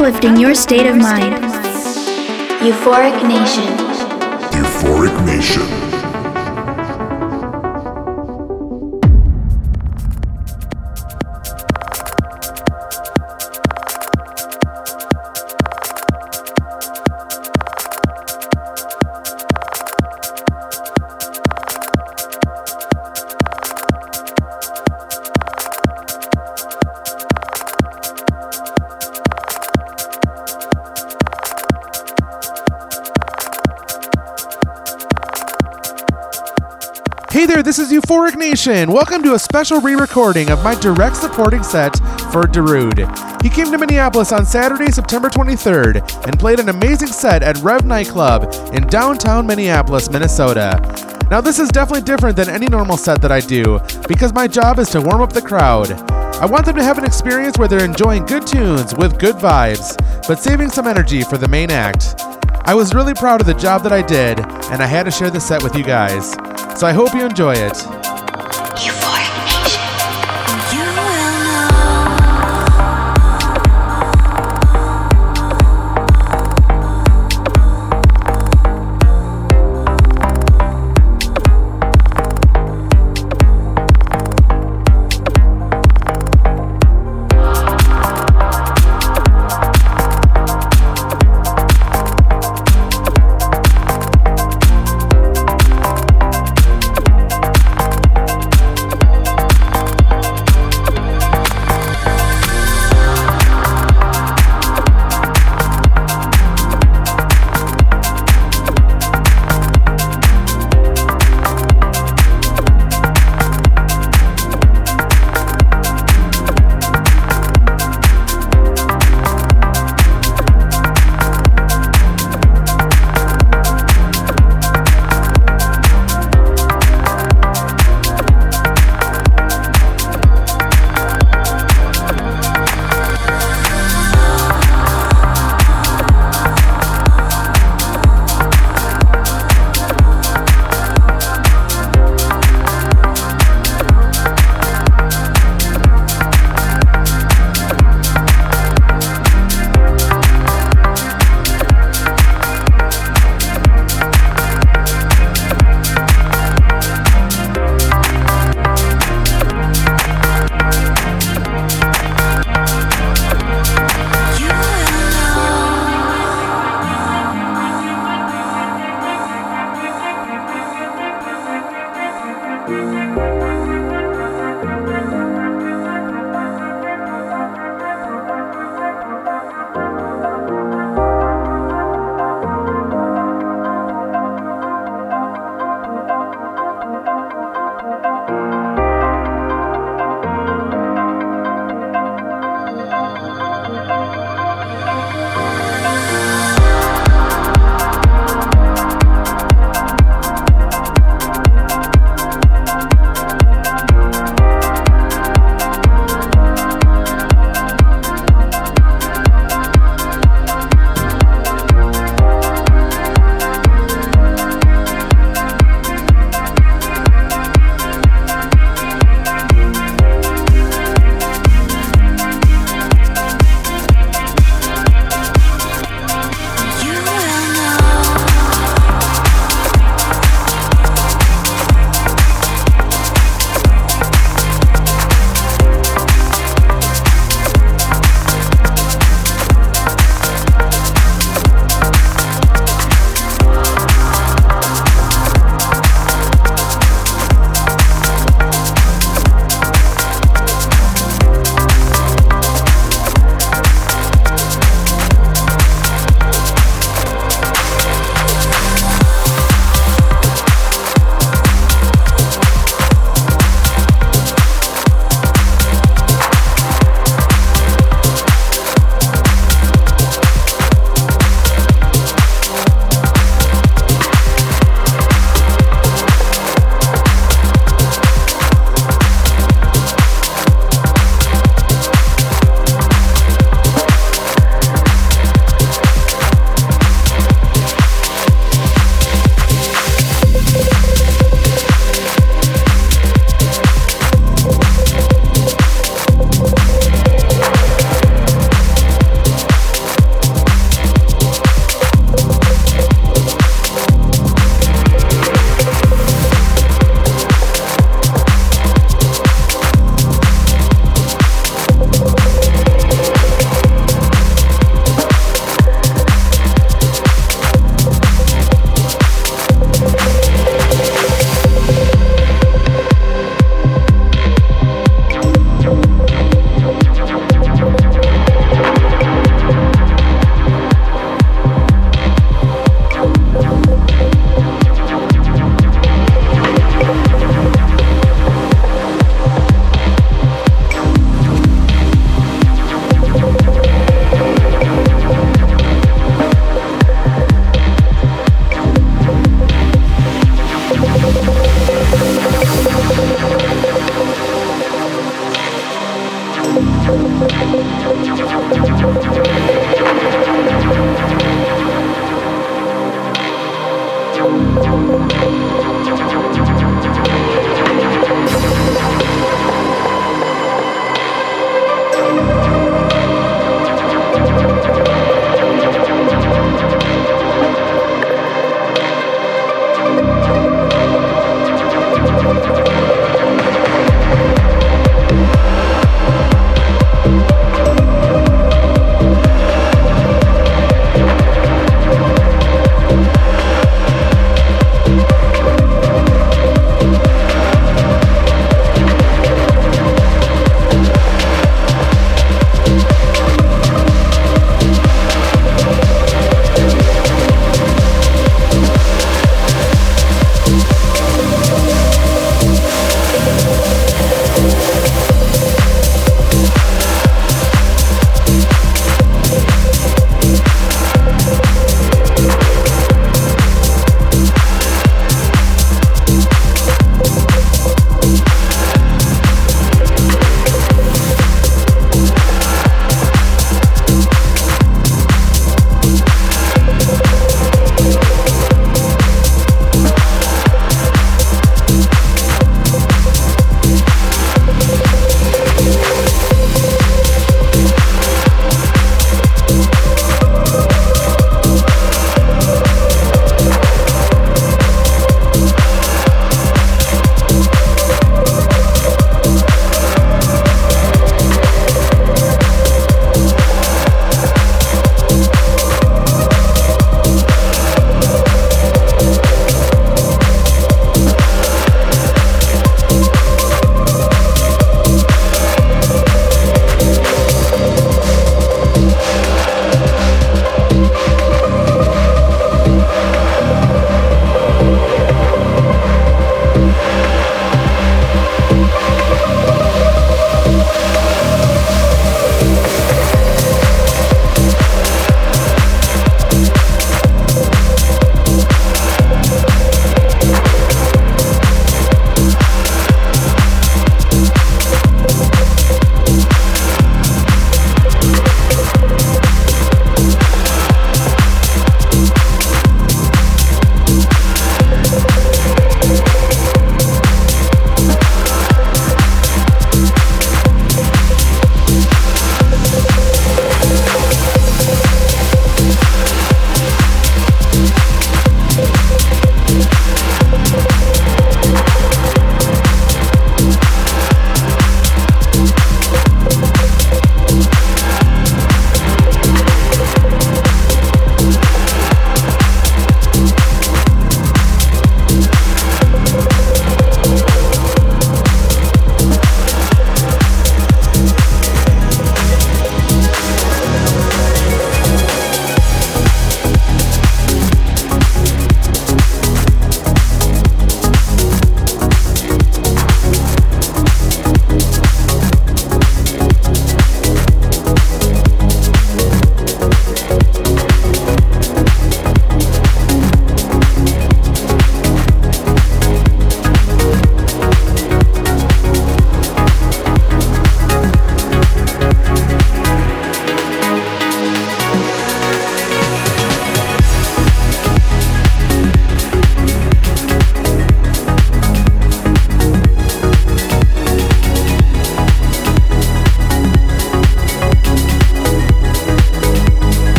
uplifting your state of mind. Euphoric Nation. Euphoric Nation. Euphoric Nation. Welcome to a special re recording of my direct supporting set for Darude. He came to Minneapolis on Saturday, September 23rd, and played an amazing set at Rev Nightclub in downtown Minneapolis, Minnesota. Now, this is definitely different than any normal set that I do, because my job is to warm up the crowd. I want them to have an experience where they're enjoying good tunes with good vibes, but saving some energy for the main act. I was really proud of the job that I did, and I had to share the set with you guys. So I hope you enjoy it.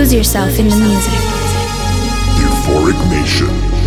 Lose yourself in the music. Euphoric Nation.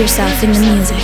Yourself in the music.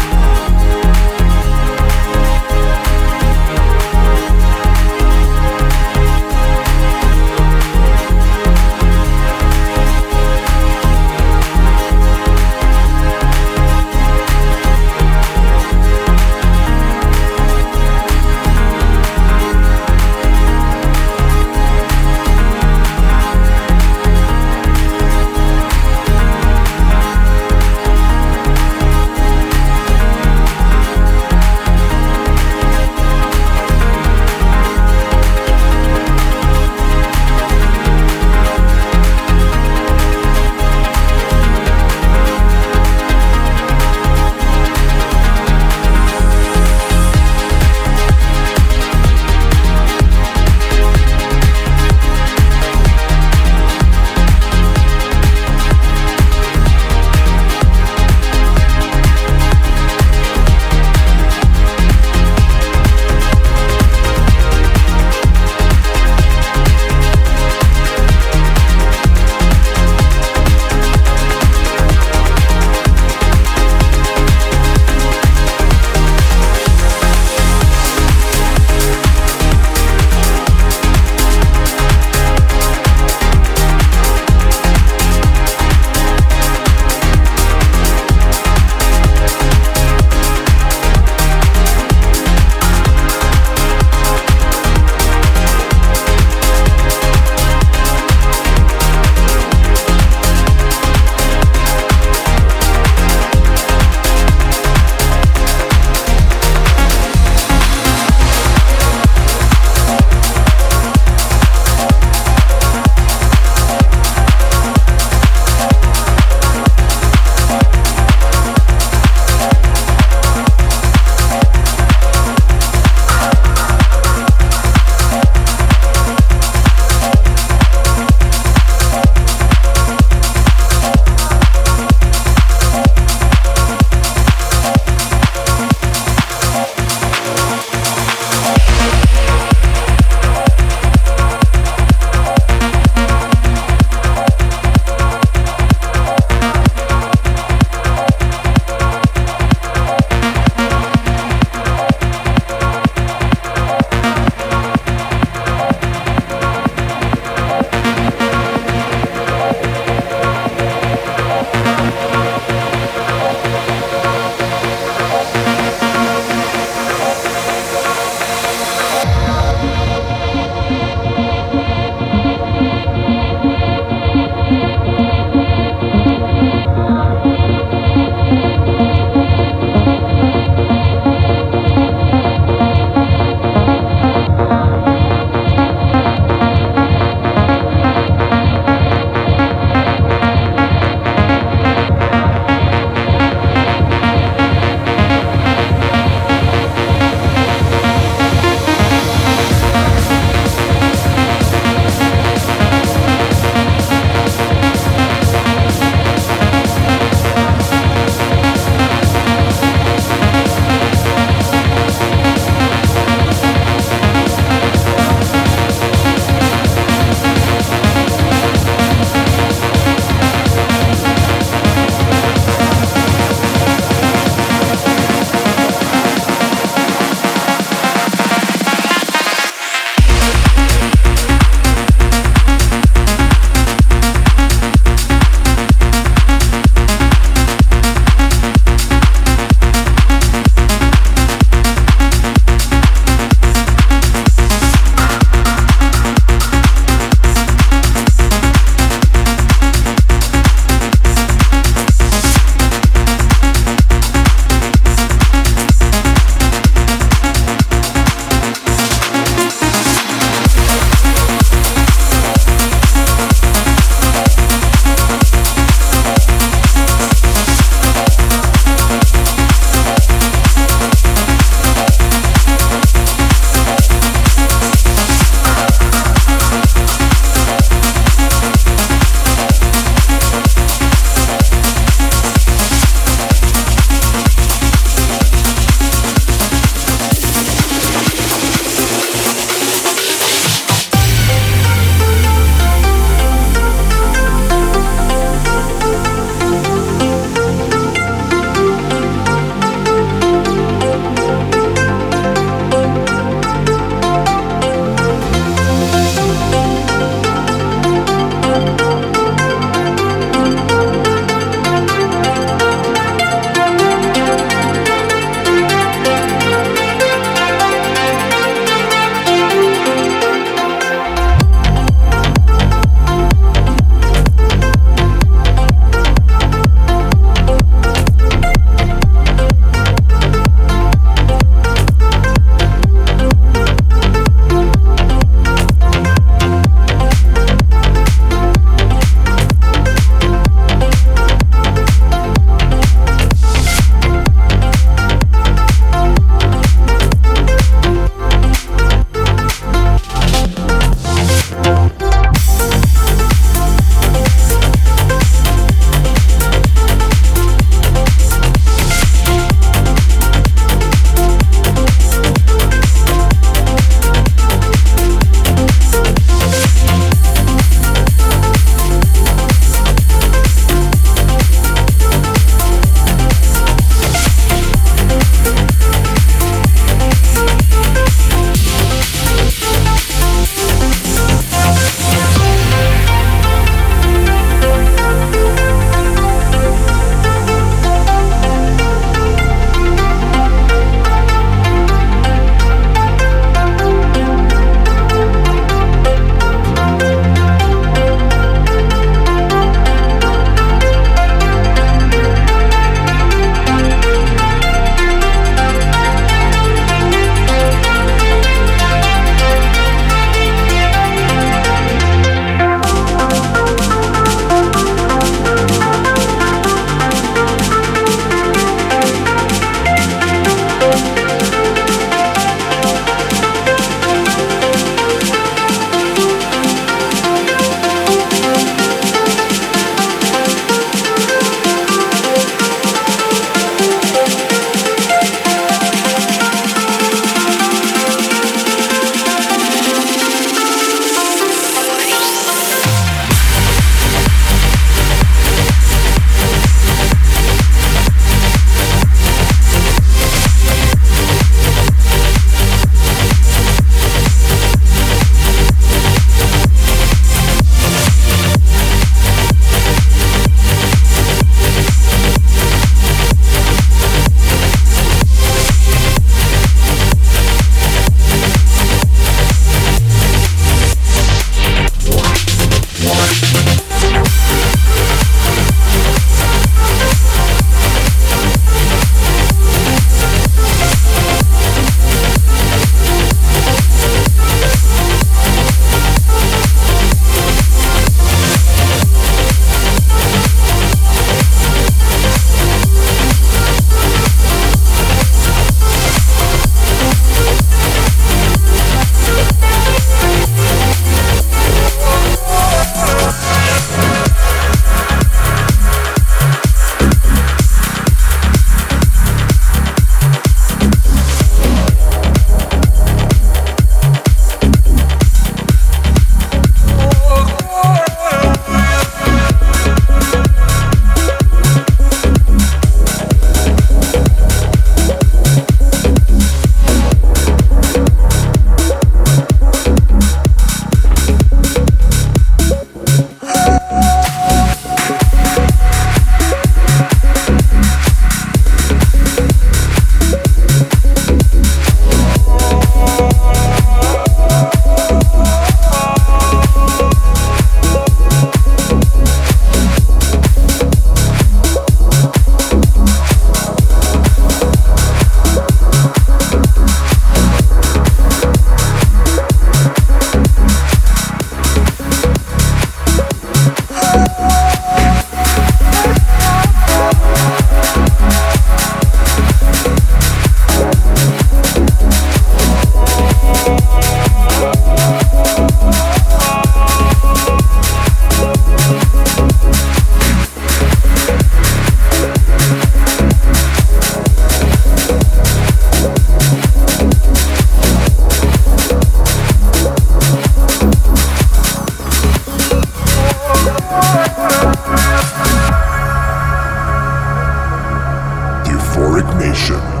Nation.